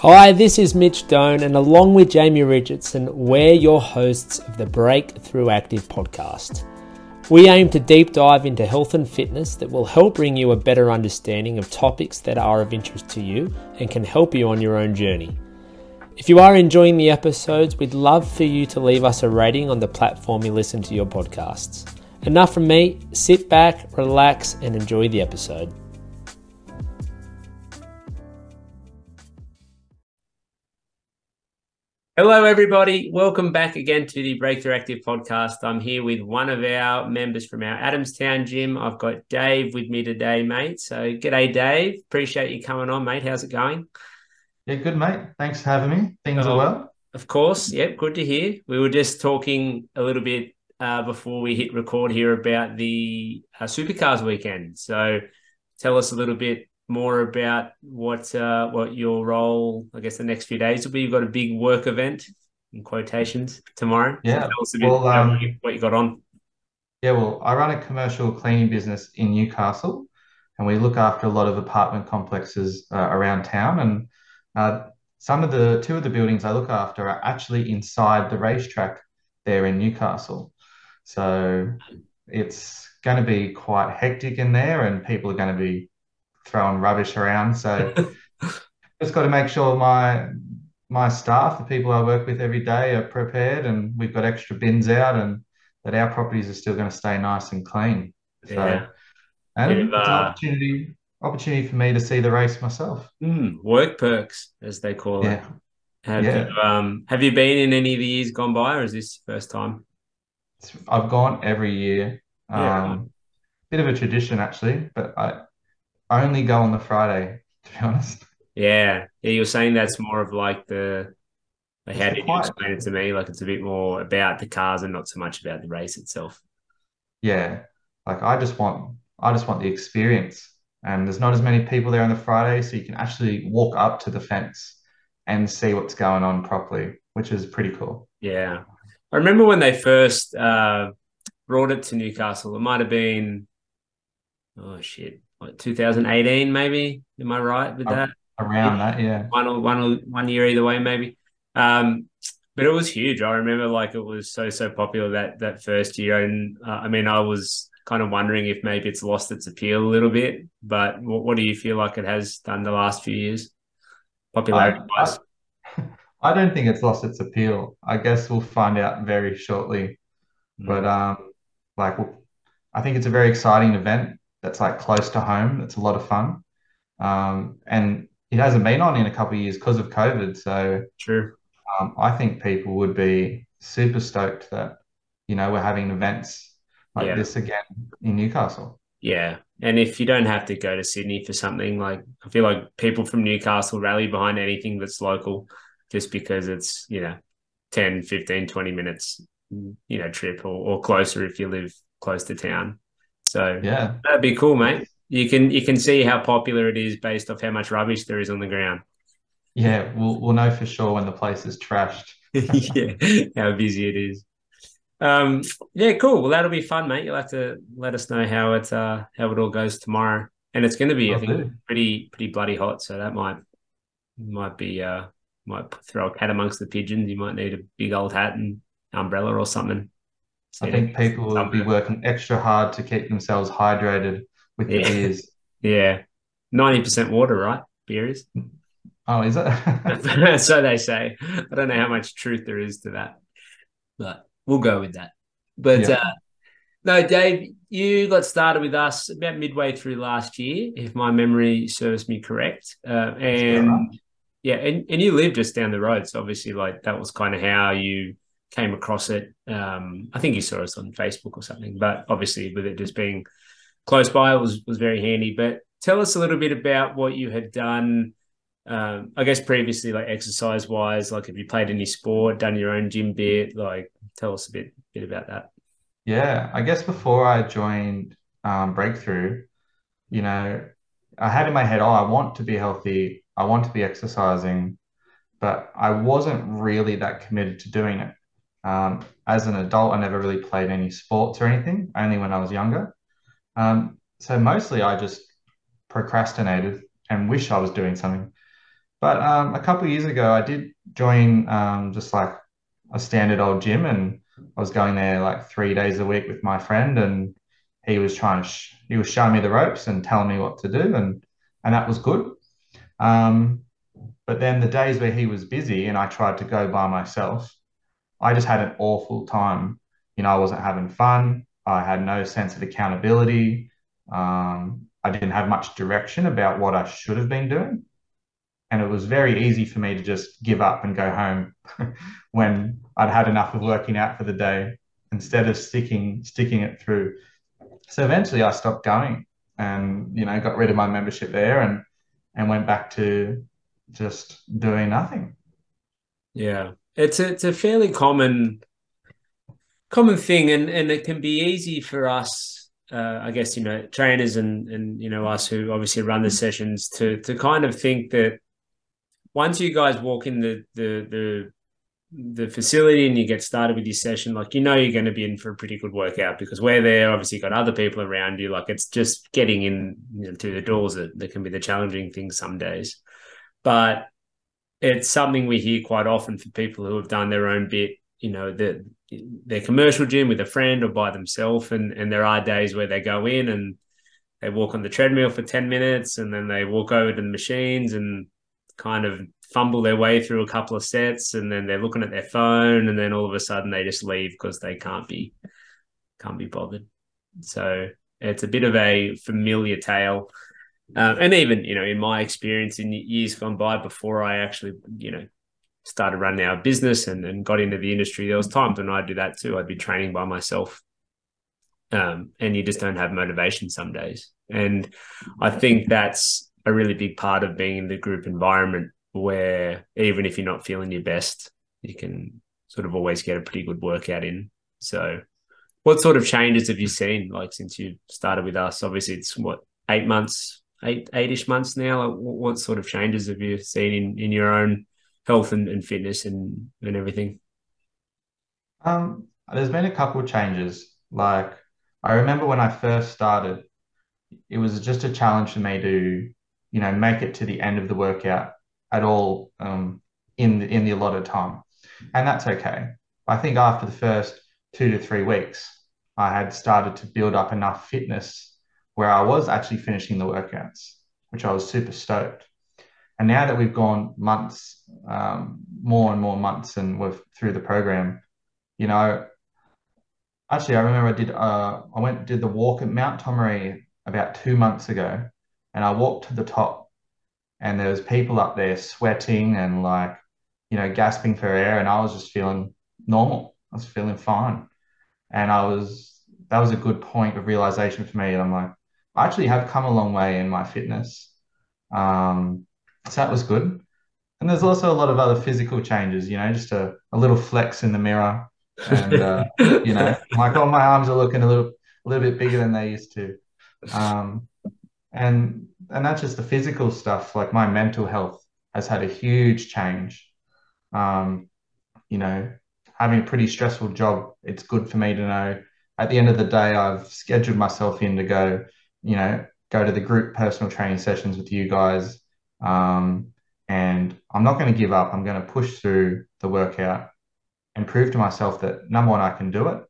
Hi, this is Mitch Doan, and along with Jamie Richardson, we're your hosts of the Breakthrough Active podcast. We aim to deep dive into health and fitness that will help bring you a better understanding of topics that are of interest to you and can help you on your own journey. If you are enjoying the episodes, we'd love for you to leave us a rating on the platform you listen to your podcasts. Enough from me, sit back, relax, and enjoy the episode. Hello, everybody. Welcome back again to the Breakthrough Active podcast. I'm here with one of our members from our Adamstown gym. I've got Dave with me today, mate. So, g'day, Dave. Appreciate you coming on, mate. How's it going? Yeah, good, mate. Thanks for having me. Things Oh, are well. Of course. Yep. Good to hear. We were just talking a little bit uh, before we hit record here about the uh, Supercars weekend. So, tell us a little bit more about what uh, what your role, I guess, the next few days will be. You've got a big work event in quotations tomorrow. Yeah. tell us a bit Well, about um, what, you, what you got on. Yeah, well, I run a commercial cleaning business in Newcastle, and we look after a lot of apartment complexes uh, around town. And uh, some of the two of the buildings I look after are actually inside the racetrack there in Newcastle. So it's going to be quite hectic in there, and people are going to be throwing rubbish around. So just got to make sure my my staff, the people I work with every day, are prepared, and we've got extra bins out, and that our properties are still going to stay nice and clean. So, Yeah. and Bit it's an uh, opportunity opportunity for me to see the race myself. Mm, work perks, as they call it. Yeah, Have yeah. you um have you been in any of the years gone by, or is this first time? I've gone every year. Yeah. Um, bit of a tradition actually, but I only go on the Friday, to be honest. Yeah, yeah. You're saying that's more of like the like how the did you explain it to me? Like it's a bit more about the cars and not so much about the race itself. Yeah, like I just want I just want the experience. And there's not as many people there on the Friday, so you can actually walk up to the fence and see what's going on properly, which is pretty cool. Yeah. I remember when they first uh brought it to Newcastle. It might have been oh shit, like 2018 maybe. Am I right with that? Around that, yeah. one or one or one year either way, maybe. Um, but it was huge. I remember like it was so so popular that that first year, and uh, I mean, I was kind of wondering if maybe it's lost its appeal a little bit. But what, what do you feel like it has done the last few years, popularity I, wise? I I don't think it's lost its appeal. I guess we'll find out very shortly. But Mm. um, like I think it's a very exciting event that's like close to home. It's a lot of fun. Um, and it hasn't been on in a couple of years because of COVID. So True. um, I think people would be super stoked that, you know, we're having events like Yeah. this again in Newcastle. Yeah. And if you don't have to go to Sydney for something, like I feel like people from Newcastle rally behind anything that's local just because it's, you know, 10, 15, 20 minutes, you know, trip or, or closer if you live close to town. So Yeah. that'd be cool, mate. You can you can see how popular it is based off how much rubbish there is on the ground. Yeah. We'll, we'll know for sure when the place is trashed. yeah, how busy it is. Um, yeah, cool. Well, that'll be fun, mate. You'll have to let us know how it uh how it all goes tomorrow. And it's going to be, I Will think, do. pretty pretty bloody hot. So that might might be uh might throw a cat amongst the pigeons. You might need a big old hat and umbrella or something. I think people will be working extra hard to keep themselves hydrated with Yeah, beers. yeah. Ninety percent water, right? Beer is. Oh, is it? so they say. I don't know how much truth there is to that, but we'll go with that. But Yeah. uh, no, Dave, you got started with us about midway through last year, if my memory serves me correct. Uh, and yeah, and, and you live just down the road, so obviously, like that was kind of how you came across it. Um, I think you saw us on Facebook or something, but obviously, with it just being close by, it was was very handy. But tell us a little bit about what you had done. Um, I guess previously, like exercise wise, like have you played any sport, done your own gym bit? Like, tell us a bit bit about that. Yeah, I guess before I joined um, Breakthrough, you know, I had in my head, oh, I want to be healthy, I want to be exercising, but I wasn't really that committed to doing it. Um, as an adult, I never really played any sports or anything, only when I was younger. Um, so mostly I just procrastinated and wish I was doing something. But um, a couple years ago, I did join um, just like a standard old gym, and I was going there like three days a week with my friend, and he was trying to sh- he was showing me the ropes and telling me what to do, and and that was good. Um, but then the days where he was busy and I tried to go by myself, I just had an awful time. You know, I wasn't having fun. I had no sense of accountability. Um, I didn't have much direction about what I should have been doing. And it was very easy for me to just give up and go home when I'd had enough of working out for the day instead of sticking sticking it through. So eventually I stopped going and you know got rid of my membership there and and went back to just doing nothing. Yeah. It's a, it's a fairly common common thing and and it can be easy for us uh, I guess you know trainers and and you know us who obviously run the sessions to to kind of think that once you guys walk in the the the the facility and you get started with your session, like you know you're going to be in for a pretty good workout because we're there. Obviously, got other people around you. Like it's just getting in you know, to the doors that, that can be the challenging thing some days, but it's something we hear quite often for people who have done their own bit. You know, the their commercial gym with a friend or by themselves, and and there are days where they go in and they walk on the treadmill for ten minutes, and then they walk over to the machines and kind of fumble their way through a couple of sets and then they're looking at their phone and then all of a sudden they just leave because they can't be can't be bothered so it's a bit of a familiar tale um, and even you know in my experience in years gone by before i actually you know started running our business and, and got into the industry there was times when i'd do that too i'd be training by myself um, and you just don't have motivation some days and i think that's a really big part of being in the group environment where even if you're not feeling your best, you can sort of always get a pretty good workout in. So, what sort of changes have you seen like since you started with us? Obviously, it's what eight months, eight eight-ish months now. What sort of changes have you seen in, in your own health and, and fitness and and everything? Um, there's been a couple of changes. Like I remember when I first started, it was just a challenge for me to, you know, make it to the end of the workout at all um, in the, in the allotted time, and that's okay. I think after the first two to three weeks, I had started to build up enough fitness where I was actually finishing the workouts, which I was super stoked. And now that we've gone months, um, more and more months, and we're through the program, you know, actually, I remember I did, uh, I went did the walk at Mount Tomaree about two months ago, and I walked to the top and there was people up there sweating and like you know gasping for air and i was just feeling normal. I was feeling fine. And i was that was a good point of realization for me. And i'm like i actually have come a long way in my fitness um, so that was good and there's also a lot of other physical changes you know just a, a little flex in the mirror and uh, you know like oh my arms are looking a little a little bit bigger than they used to um, and and that's just the physical stuff. Like my mental health has had a huge change. Um, you know, having a pretty stressful job, it's good for me to know at the end of the day, I've scheduled myself in to go, you know, go to the group personal training sessions with you guys. Um, and I'm not going to give up. I'm going to push through the workout and prove to myself that number one, I can do it.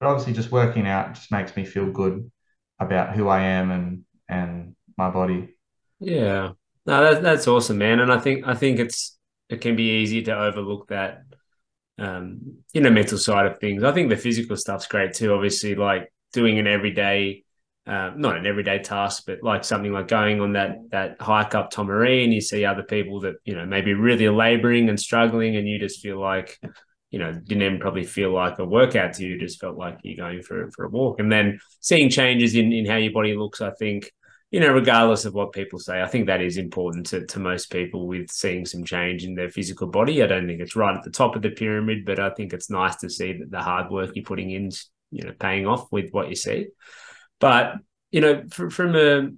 But obviously, just working out just makes me feel good about who I am and and my body. Yeah, no, that, that's awesome, man. And I think I think it's it can be easy to overlook that, um, you know, mental side of things. I think the physical stuff's great too. Obviously, like doing an everyday, uh, not an everyday task, but like something like going on that that hike up Tomaree, and you see other people that you know maybe really laboring and struggling, and you just feel like you know, didn't even probably feel like a workout to you, just felt like you're going for, for a walk. And then seeing changes in, in how your body looks, I think, you know, regardless of what people say, I think that is important to, to most people with seeing some change in their physical body. I don't think it's right at the top of the pyramid, but I think it's nice to see that the hard work you're putting in, you know, paying off with what you see. But, you know, from, from a,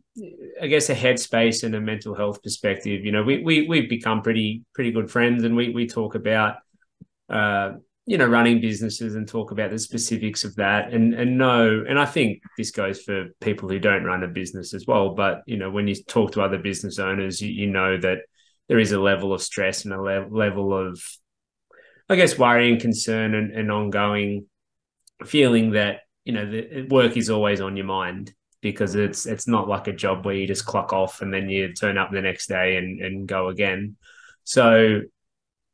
I guess, a headspace and a mental health perspective, you know, we, we, we've become pretty, pretty good friends and we, we talk about, uh, you know, running businesses and talk about the specifics of that and and know, and I think this goes for people who don't run a business as well. But you know, when you talk to other business owners, you, you know that there is a level of stress and a le- level of, I guess, worry and concern and, and ongoing feeling that you know the work is always on your mind because it's it's not like a job where you just clock off and then you turn up the next day and and go again. So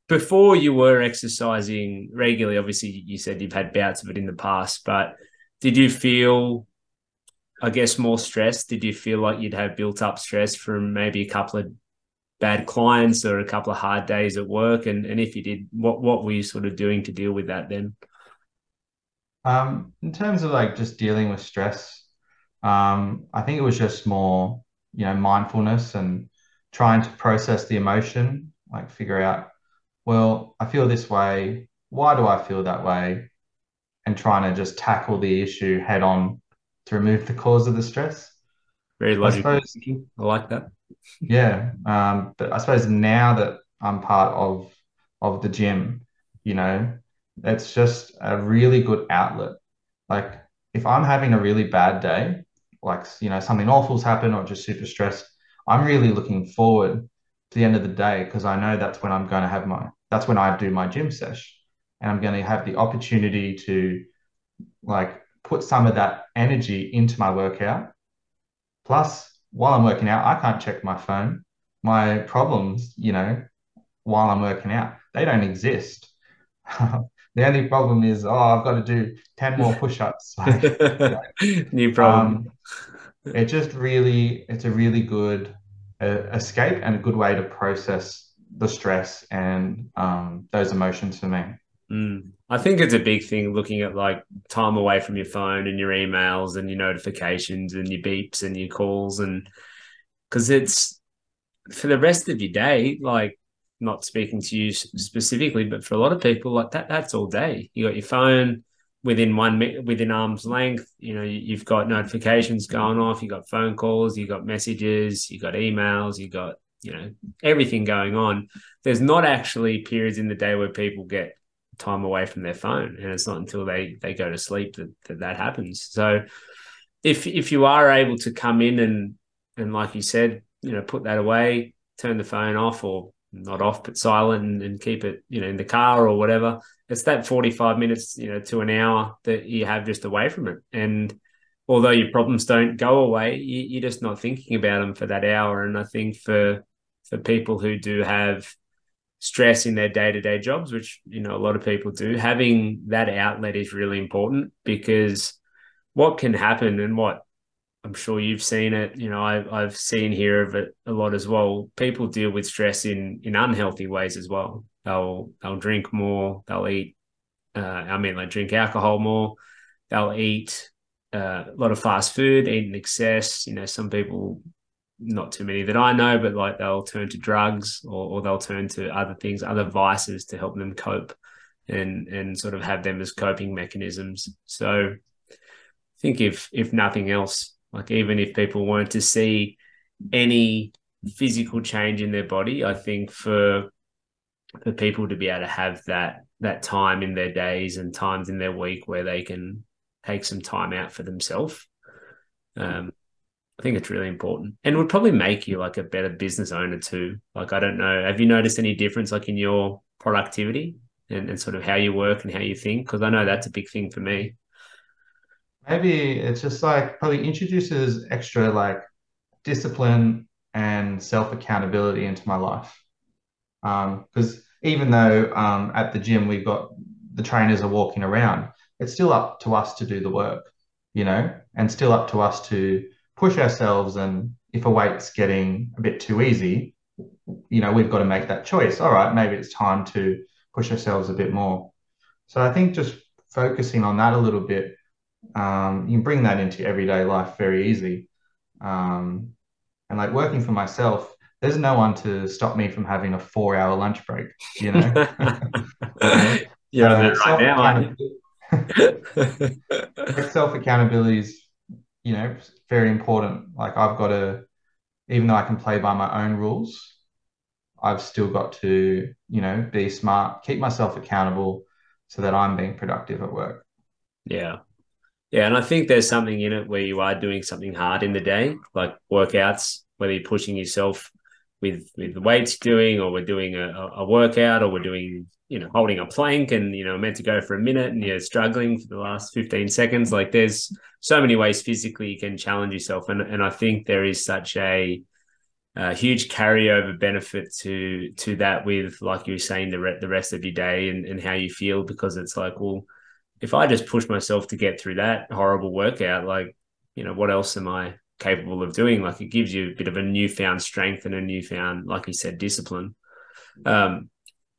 before you were exercising regularly, obviously you said you've had bouts of it in the past, but did you feel I guess more stress? Did you feel like you'd have built up stress from maybe a couple of bad clients or a couple of hard days at work? And and if you did, what what were you sort of doing to deal with that then? Um, in terms of like just dealing with stress, um, I think it was just more, you know, mindfulness and trying to process the emotion, like figure out, well, I feel this way. Why do I feel that way? And trying to just tackle the issue head on to remove the cause of the stress. Very logical. I, suppose, I like that. yeah. Um, but I suppose now that I'm part of of the gym, you know, it's just a really good outlet. Like if I'm having a really bad day, like you know, something awful's happened or just super stressed, I'm really looking forward to the end of the day because I know that's when I'm going to have my that's when I do my gym sesh and I'm going to have the opportunity to like put some of that energy into my workout. Plus, while I'm working out, I can't check my phone. My problems, you know, while I'm working out, they don't exist. the only problem is, oh, I've got to do 10 more push-ups. Like, New problem. Um, it just really, it's a really good uh, escape and a good way to process the stress and um, those emotions for me. Mm. I think it's a big thing looking at like time away from your phone and your emails and your notifications and your beeps and your calls and because it's for the rest of your day, like not speaking to you specifically, but for a lot of people, like that, that's all day. You got your phone within one within arm's length. You know, you've got notifications going off. You got phone calls. You got messages. You got emails. You got you know everything going on. There's not actually periods in the day where people get time away from their phone, and it's not until they they go to sleep that that, that happens. So if if you are able to come in and and like you said, you know, put that away, turn the phone off, or not off but silent, and, and keep it you know in the car or whatever. It's that forty five minutes, you know, to an hour that you have just away from it, and although your problems don't go away, you, are just not thinking about them for that hour. And I think for for people who do have stress in their day-to-day jobs which you know a lot of people do having that outlet is really important because what can happen and what I'm sure you've seen it you know I, I've seen here of it a lot as well people deal with stress in in unhealthy ways as well they'll they'll drink more they'll eat uh, I mean like drink alcohol more they'll eat uh, a lot of fast food eat in excess you know some people not too many that I know, but like they'll turn to drugs or, or they'll turn to other things, other vices to help them cope and and sort of have them as coping mechanisms. So I think if if nothing else, like even if people weren't to see any physical change in their body, I think for for people to be able to have that that time in their days and times in their week where they can take some time out for themselves um, I think it's really important and would probably make you like a better business owner too. Like, I don't know, have you noticed any difference like in your productivity and, and sort of how you work and how you think? Because I know that's a big thing for me. Maybe it's just like probably introduces extra like discipline and self accountability into my life. Because um, even though um, at the gym we've got the trainers are walking around, it's still up to us to do the work, you know, and still up to us to push ourselves and if a weight's getting a bit too easy, you know, we've got to make that choice. All right, maybe it's time to push ourselves a bit more. So I think just focusing on that a little bit, um, you can bring that into everyday life very easy. Um, and like working for myself, there's no one to stop me from having a four hour lunch break, you know? yeah, uh, right now. self accountability is you know, very important. Like I've got to, even though I can play by my own rules, I've still got to, you know, be smart, keep myself accountable so that I'm being productive at work. Yeah. Yeah. And I think there's something in it where you are doing something hard in the day, like workouts, whether you're pushing yourself with with the weights doing, or we're doing a, a workout, or we're doing you know holding a plank, and you know meant to go for a minute, and you're struggling for the last fifteen seconds. Like there's so many ways physically you can challenge yourself, and and I think there is such a a huge carryover benefit to to that with like you were saying the re- the rest of your day and, and how you feel because it's like well if I just push myself to get through that horrible workout like you know what else am I capable of doing? Like it gives you a bit of a newfound strength and a newfound like you said discipline. Um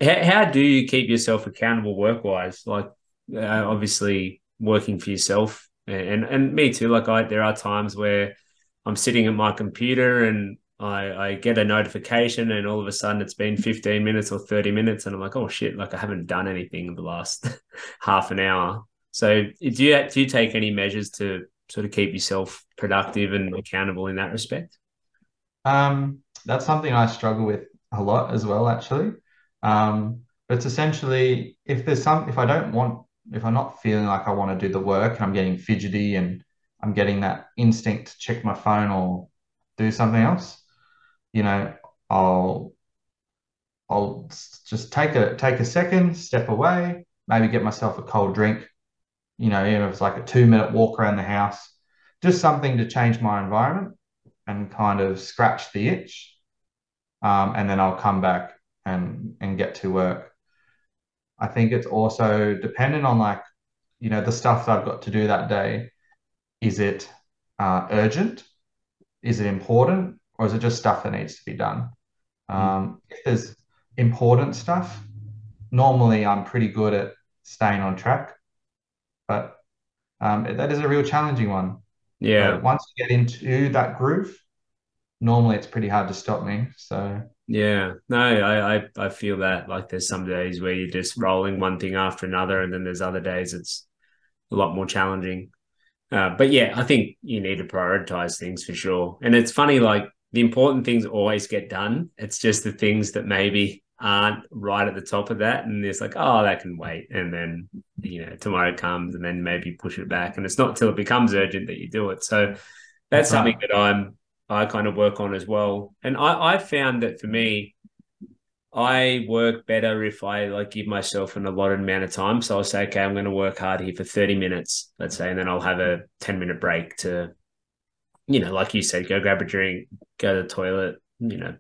how, how do you keep yourself accountable work wise like uh, obviously working for yourself and and me too. Like I there are times where I'm sitting at my computer and I, I get a notification and all of a sudden it's been 15 minutes or 30 minutes and I'm like, oh shit, like I haven't done anything in the last half an hour. So do you do you take any measures to sort of keep yourself productive and accountable in that respect? Um, that's something I struggle with a lot as well, actually. Um, but it's essentially if there's some if I don't want if I'm not feeling like I want to do the work and I'm getting fidgety and I'm getting that instinct to check my phone or do something else, you know, I'll I'll just take a take a second, step away, maybe get myself a cold drink. You know, even if it's like a two minute walk around the house, just something to change my environment and kind of scratch the itch. Um, and then I'll come back and and get to work. I think it's also dependent on like, you know, the stuff that I've got to do that day. Is it uh, urgent? Is it important? Or is it just stuff that needs to be done? Hmm. Um, if there's important stuff, normally I'm pretty good at staying on track, but um, that is a real challenging one. Yeah. But once you get into that groove, normally it's pretty hard to stop me. So yeah, no, I, I I feel that like there's some days where you're just rolling one thing after another, and then there's other days it's a lot more challenging. Uh, but yeah, I think you need to prioritize things for sure. And it's funny, like the important things always get done. It's just the things that maybe aren't right at the top of that. And it's like, oh, that can wait. And then, you know, tomorrow comes and then maybe push it back. And it's not till it becomes urgent that you do it. So that's something that I'm, I kind of work on as well. And I, I found that for me, I work better if I like give myself an allotted amount of time. So I'll say, okay, I'm going to work hard here for 30 minutes, let's say, and then I'll have a 10 minute break to you know, like you said, go grab a drink, go to the toilet, you know,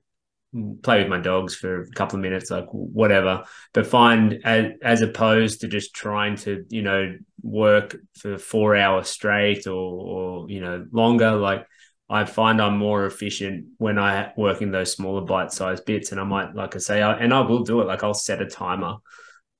play with my dogs for a couple of minutes, like whatever. But find as, as opposed to just trying to, you know, work for four hours straight or, or you know, longer. Like I find I'm more efficient when I work in those smaller bite sized bits. And I might, like I say, I, and I will do it. Like I'll set a timer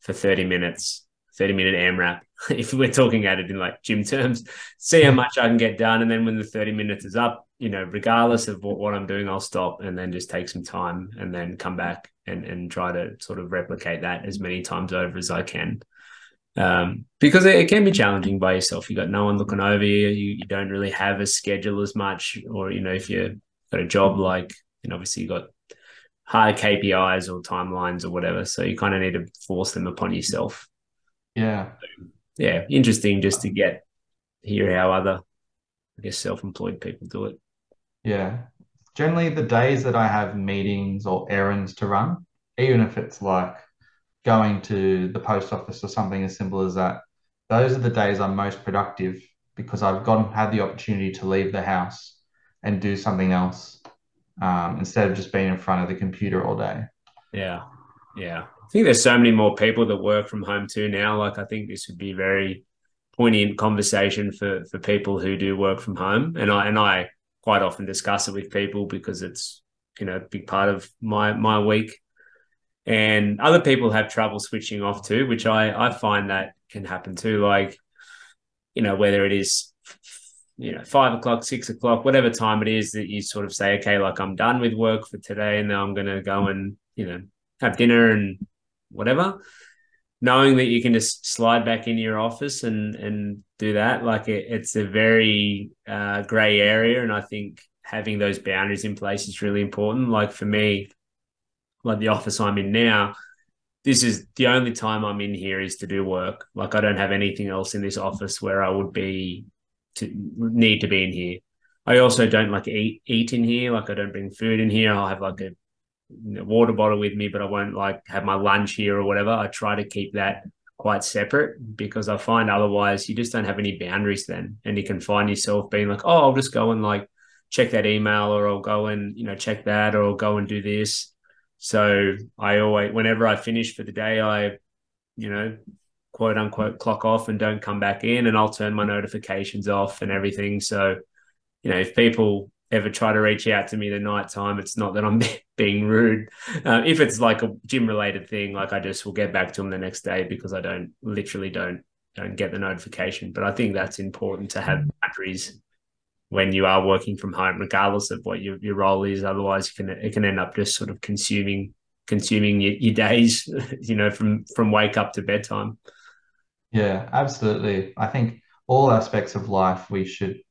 for 30 minutes 30 minute AMRAP, if we're talking at it in like gym terms, see how much I can get done. And then when the 30 minutes is up, you know, regardless of what, what I'm doing, I'll stop and then just take some time and then come back and, and try to sort of replicate that as many times over as I can. Um, because it, it, can be challenging by yourself. You got no one looking over you. you. You don't really have a schedule as much, or you know, if you've got a job like, and obviously you got high KPIs or timelines or whatever, so you kind of need to force them upon yourself. Yeah. yeah, interesting just to get hear how other, I guess, self-employed people do it. Yeah. Generally, the days that I have meetings or errands to run, even if it's like going to the post office or something as simple as that, those are the days I'm most productive because I've gotten had the opportunity to leave the house and do something else um, instead of just being in front of the computer all day. Yeah, yeah. I think there's so many more people that work from home too now. Like I think this would be very poignant conversation for for people who do work from home. And I and I quite often discuss it with people because it's you know a big part of my my week. And other people have trouble switching off too, which I I find that can happen too. Like you know whether it is you know five o'clock, six o'clock, whatever time it is that you sort of say, okay, like I'm done with work for today, and now I'm going to go and you know have dinner and whatever knowing that you can just slide back into your office and and do that like it, it's a very uh, gray area and i think having those boundaries in place is really important. Like for me like the office i'm in now this is the only time i'm in here is to do work. Like i don't have anything else in this office where i would be to need to be in here. I also don't like eat eat in here. Like i don't bring food in here. I'll have like a water bottle with me, but I won't like have my lunch here or whatever. I try to keep that quite separate because I find otherwise you just don't have any boundaries then. And you can find yourself being like, oh, I'll just go and like check that email or I'll go and, you know, check that or I'll go and do this. So I always, whenever I finish for the day, I, you know, quote unquote clock off and don't come back in and I'll turn my notifications off and everything. So, you know, if people ever try to reach out to me the night time, it's not that I'm being rude. Uh, if it's like a gym related thing, like I just will get back to them the next day because I don't literally don't don't get the notification. But I think that's important to have batteries when you are working from home, regardless of what your, your role is. Otherwise, it can it can end up just sort of consuming consuming your, your days, you know, from from wake up to bedtime. Yeah, absolutely. I think all aspects of life we should,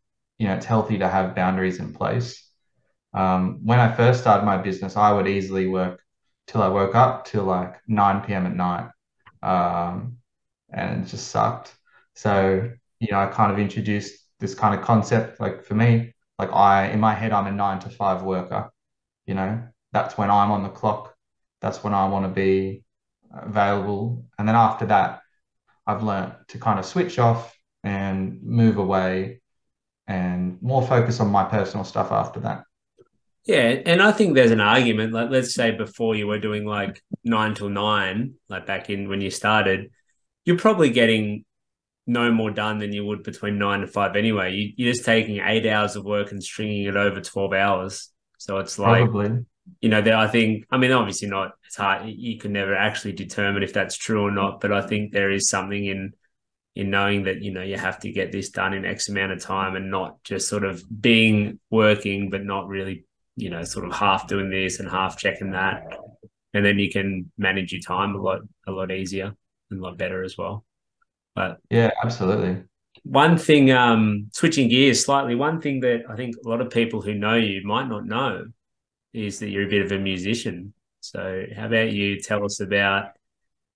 you know, it's healthy to have boundaries in place. Um, when I first started my business, I would easily work till I woke up till like 9 p.m. at night. Um, and it just sucked. So, you know, I kind of introduced this kind of concept. Like for me, like I, in my head, I'm a nine to five worker. You know, that's when I'm on the clock. That's when I want to be available. And then after that, I've learned to kind of switch off and move away and more focus on my personal stuff after that. Yeah, and I think there's an argument. Like, let's say before you were doing like nine till nine, like back in when you started, you're probably getting no more done than you would between nine and five anyway. You, you're just taking eight hours of work and stringing it over 12 hours. So it's like, probably. you know, there, I think, I mean, obviously not, it's hard. You can never actually determine if that's true or not, but I think there is something in, in knowing that, you know, you have to get this done in X amount of time and not just sort of being working, but not really you know, sort of half doing this and half checking that. And then you can manage your time a lot, a lot easier and a lot better as well. But yeah, absolutely. One thing, um, switching gears slightly, one thing that I think a lot of people who know you might not know is that you're a bit of a musician. So how about you tell us about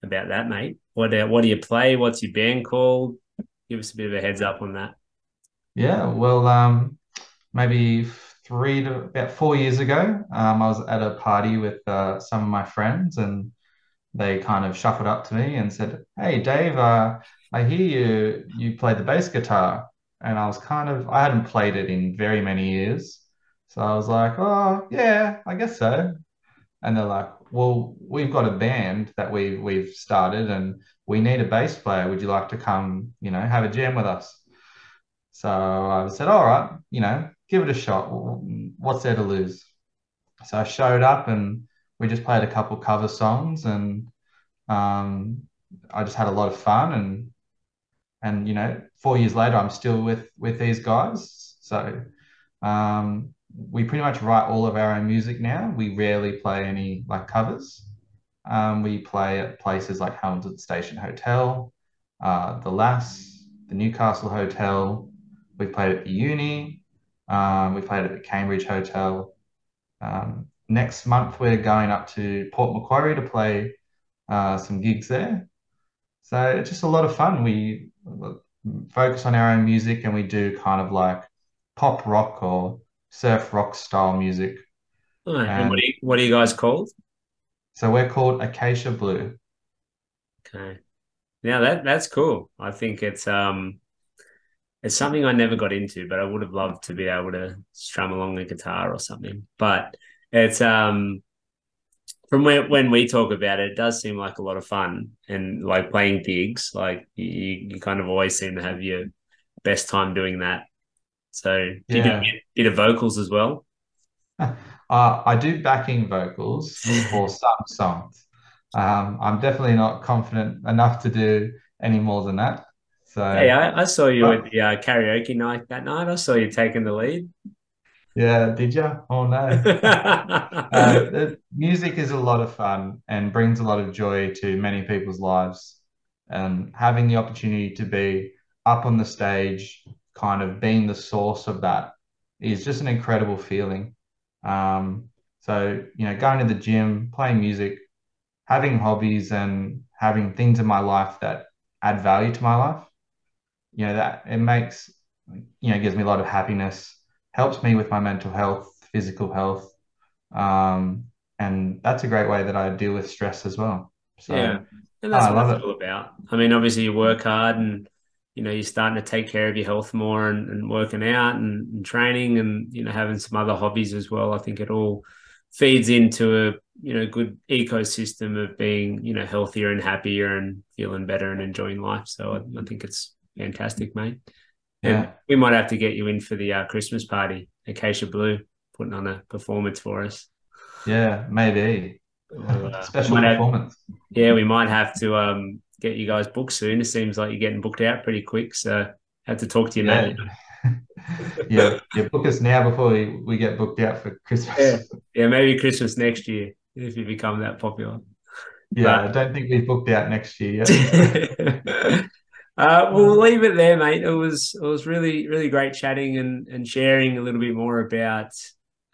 about that, mate? What uh, what do you play? What's your band called? Give us a bit of a heads up on that. Yeah, well, um, maybe three to about four years ago, um, I was at a party with uh, some of my friends, and they kind of shuffled up to me and said, "Hey, Dave, uh, I hear you you play the bass guitar." And I was kind of I hadn't played it in very many years, so I was like, "Oh, yeah, I guess so." And they're like, "Well, we've got a band that we we've started, and we need a bass player. Would you like to come, you know, have a jam with us?" So I said, "All right, you know, give it a shot. What's there to lose? So I showed up and we just played a couple cover songs and um, I just had a lot of fun and and you know four years later I'm still with with these guys. So um, we pretty much write all of our own music now. We rarely play any like covers. Um, we play at places like Hamilton Station Hotel, uh, the Lass, the Newcastle Hotel. We've played at the uni. Um, we played at the Cambridge Hotel. Um, next month, we're going up to Port Macquarie to play uh, some gigs there. So it's just a lot of fun. We focus on our own music and we do kind of like pop rock or surf rock style music. Oh, and, and what, are you, what are you guys called? So we're called Acacia Blue. Okay. Now that that's cool. I think it's um it's something I never got into, but I would have loved to be able to strum along a guitar or something. But it's um from when when we talk about it, it does seem like a lot of fun and like playing gigs. Like you, you kind of always seem to have your best time doing that. So yeah. you do a bit of vocals as well? Uh, I do backing vocals for some songs. Um, I'm definitely not confident enough to do any more than that. So hey, I, I saw you at the uh, karaoke night that night. I saw you taking the lead. Yeah, did you? Oh no. uh, music is a lot of fun and brings a lot of joy to many people's lives. And having the opportunity to be up on the stage, kind of being the source of that, is just an incredible feeling. Um, so you know, going to the gym, playing music, having hobbies, and having things in my life that add value to my life you know that it makes you know gives me a lot of happiness helps me with my mental health physical health um, and that's a great way that I deal with stress as well. So yeah, and that's I what love it's it. all about. I mean, obviously, you work hard and you know you're starting to take care of your health more and, and working out and, and training and you know having some other hobbies as well. I think it all feeds into a you know good ecosystem of being you know healthier and happier and feeling better and enjoying life. So I, I think it's fantastic, mate. And Yeah, we might have to get you in for the uh, Christmas party, Acacia Blue, putting on a performance for us. yeah, maybe We'll, uh, special might have- performance. yeah, we might have to um, get you guys booked soon. It seems like you're getting booked out pretty quick, so have to talk to you, Yeah, mate. yeah, yeah. Book us now before we, we get booked out for Christmas. Yeah. Yeah, maybe Christmas next year if you become that popular. Yeah, I don't think we've booked out next year yet. uh, we'll leave it there, mate. It was it was really really great chatting and and sharing a little bit more about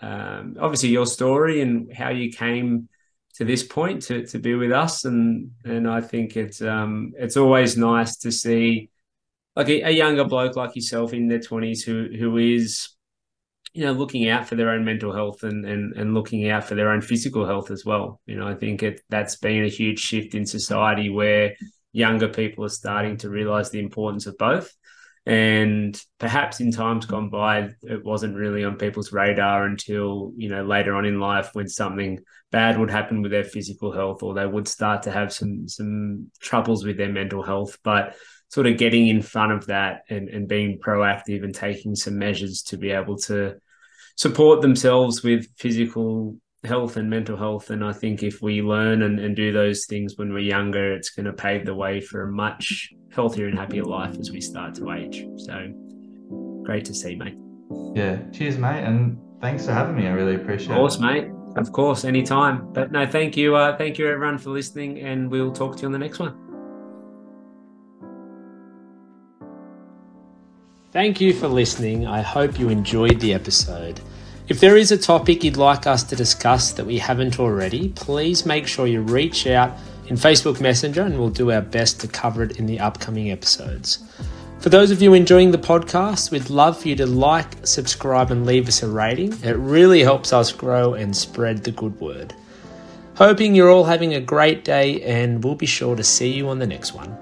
um, obviously your story and how you came to this point to to be with us and and I think it's um it's always nice to see like a, a younger bloke like yourself in their twenties who who is you know looking out for their own mental health and and and looking out for their own physical health as well. You know, I think it that's been a huge shift in society where younger people are starting to realize the importance of both. And perhaps in times gone by, it wasn't really on people's radar until, you know, later on in life when something bad would happen with their physical health or they would start to have some some troubles with their mental health. But sort of getting in front of that and, and being proactive and taking some measures to be able to support themselves with physical health and mental health. And I think if we learn and, and do those things when we're younger, it's going to pave the way for a much healthier and happier life as we start to age. So great to see, mate. Yeah, cheers, mate, and thanks for having me. I really appreciate it. Of course, it. mate. Of course, anytime. But no, thank you. Uh, thank you, everyone, for listening, and we'll talk to you on the next one. Thank you for listening. I hope you enjoyed the episode. If there is a topic you'd like us to discuss that we haven't already, please make sure you reach out in Facebook Messenger and we'll do our best to cover it in the upcoming episodes. For those of you enjoying the podcast, we'd love for you to like, subscribe, and leave us a rating. It really helps us grow and spread the good word. Hoping you're all having a great day, and we'll be sure to see you on the next one.